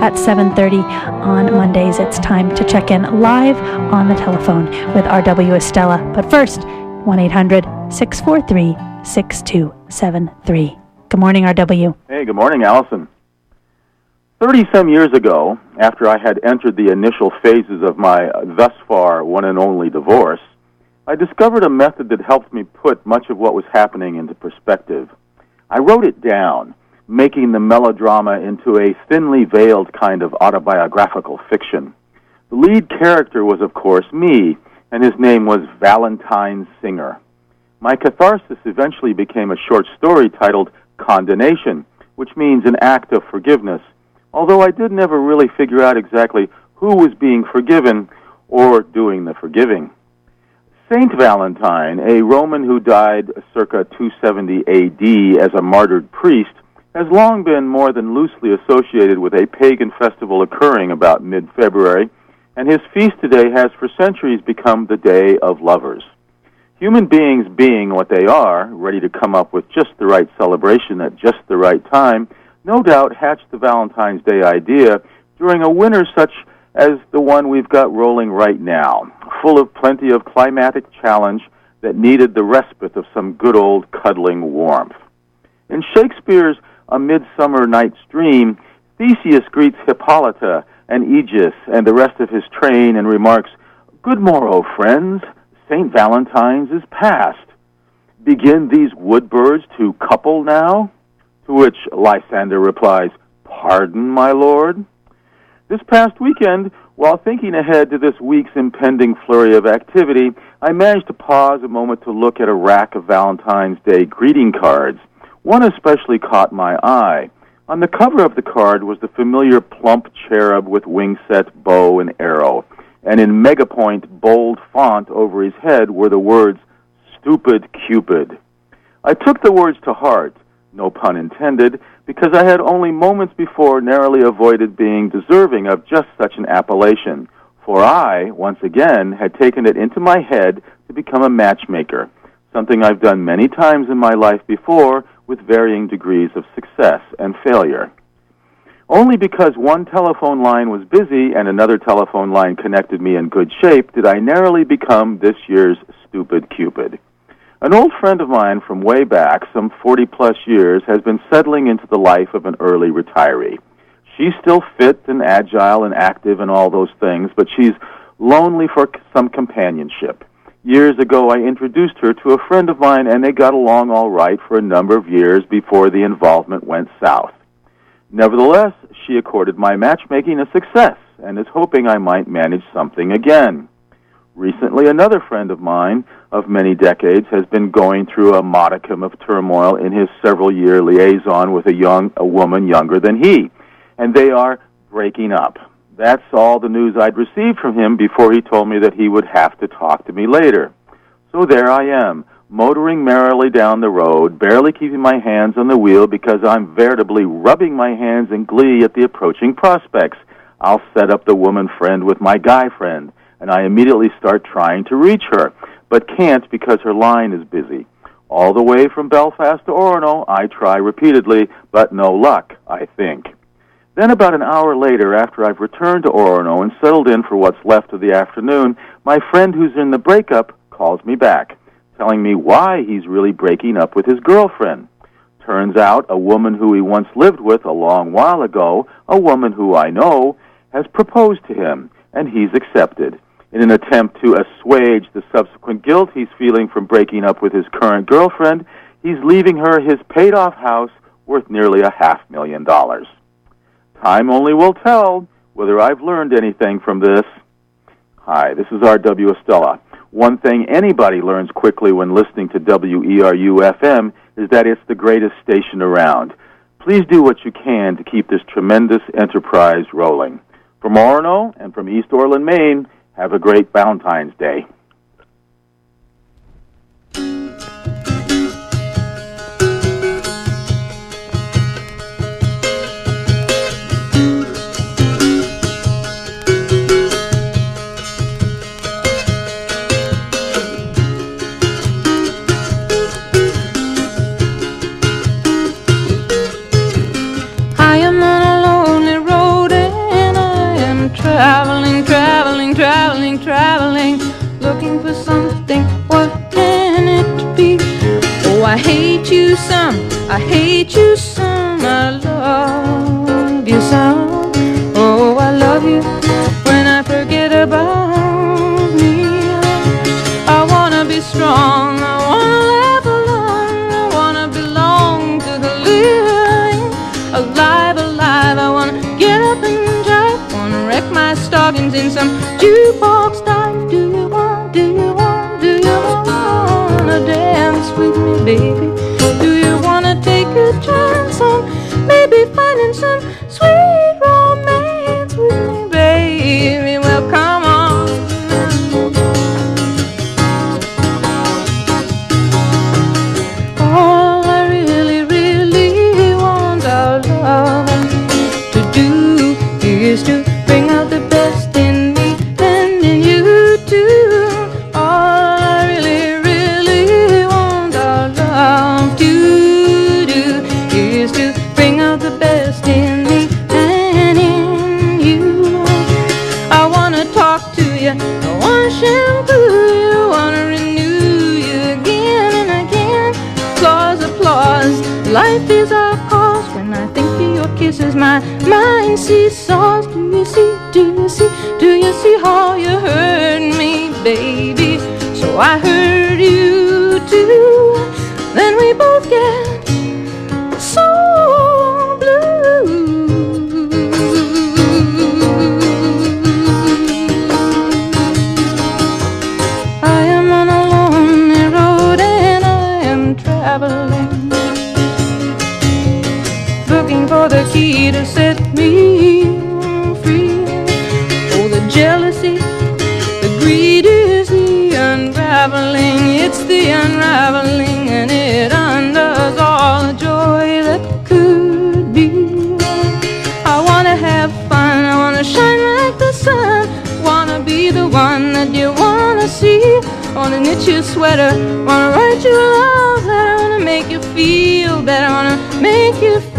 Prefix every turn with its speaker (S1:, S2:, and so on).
S1: at 7:30 on Mondays. It's time to check in live on the telephone with RW Estela. But first, 1-800-643-6273. Good morning, RW.
S2: Hey, good morning, Allison. Thirty some years ago, after I had entered the initial phases of my uh, thus far one and only divorce, I discovered a method that helped me put much of what was happening into perspective. I wrote it down, making the melodrama into a thinly veiled kind of autobiographical fiction. The lead character was, of course, me, and his name was Valentine Singer. My catharsis eventually became a short story titled Condonation, which means an act of forgiveness although I did never really figure out exactly who was being forgiven or doing the forgiving. Saint Valentine, a Roman who died circa 270 AD as a martyred priest, has long been more than loosely associated with a pagan festival occurring about mid February, and his feast today has for centuries become the Day of Lovers. Human beings being what they are, ready to come up with just the right celebration at just the right time, no doubt hatched the Valentine's Day idea during a winter such as the one we've got rolling right now, full of plenty of climatic challenge that needed the respite of some good old cuddling warmth. In Shakespeare's A Midsummer Night's Dream, Theseus greets Hippolyta and Aegeus and the rest of his train and remarks, Good morrow, friends. St. Valentine's is past. Begin these wood birds to couple now? To which Lysander replies, Pardon, my lord? This past weekend, while thinking ahead to this week's impending flurry of activity, I managed to pause a moment to look at a rack of Valentine's Day greeting cards. One especially caught my eye. On the cover of the card was the familiar plump cherub with wing set, bow, and arrow. And in megapoint, bold font over his head were the words, Stupid Cupid. I took the words to heart no pun intended, because I had only moments before narrowly avoided being deserving of just such an appellation. For I, once again, had taken it into my head to become a matchmaker, something I've done many times in my life before with varying degrees of success and failure. Only because one telephone line was busy and another telephone line connected me in good shape did I narrowly become this year's stupid Cupid. An old friend of mine from way back, some 40 plus years, has been settling into the life of an early retiree. She's still fit and agile and active and all those things, but she's lonely for some companionship. Years ago, I introduced her to a friend of mine, and they got along all right for a number of years before the involvement went south. Nevertheless, she accorded my matchmaking a success and is hoping I might manage something again. Recently, another friend of mine of many decades has been going through a modicum of turmoil in his several year liaison with a young a woman younger than he, and they are breaking up. That's all the news I'd received from him before he told me that he would have to talk to me later. So there I am, motoring merrily down the road, barely keeping my hands on the wheel because I'm veritably rubbing my hands in glee at the approaching prospects. I'll set up the woman friend with my guy friend and I immediately start trying to reach her, but can't because her line is busy. All the way from Belfast to Orono, I try repeatedly, but no luck, I think. Then, about an hour later, after I've returned to Orono and settled in for what's left of the afternoon, my friend who's in the breakup calls me back, telling me why he's really breaking up with his girlfriend. Turns out a woman who he once lived with a long while ago, a woman who I know, has proposed to him, and he's accepted in an attempt to assuage the subsequent guilt he's feeling from breaking up with his current girlfriend, he's leaving her his paid off house worth nearly a half million dollars. Time only will tell whether I've learned anything from this. Hi, this is R.W. Estela. One thing anybody learns quickly when listening to WERU FM is that it's the greatest station around. Please do what you can to keep this tremendous enterprise rolling. From Orono and from East Orland, Maine, have a great Valentine's Day.
S3: traveling, traveling, traveling, looking for something. What can it be? Oh, I hate you some, I hate you some, my love. Bargains in some jukebox dive. Do you want, do you want, do you wanna dance with me, baby? Do you wanna take a chance on maybe finding some sweet romance with me, baby? Well, come on. All I really, really want our love to do is to my mind seesaws. Do you see, do you see, do you see how you hurt me, baby? So I hurt you for the key to set me free. Oh, the jealousy, the greed is the unraveling. It's the unraveling, and it undoes all the joy that could be. I wanna have fun, I wanna shine like the sun. Wanna be the one that you wanna see. Wanna knit your sweater, wanna write you a love letter. Wanna make you feel better, wanna make you feel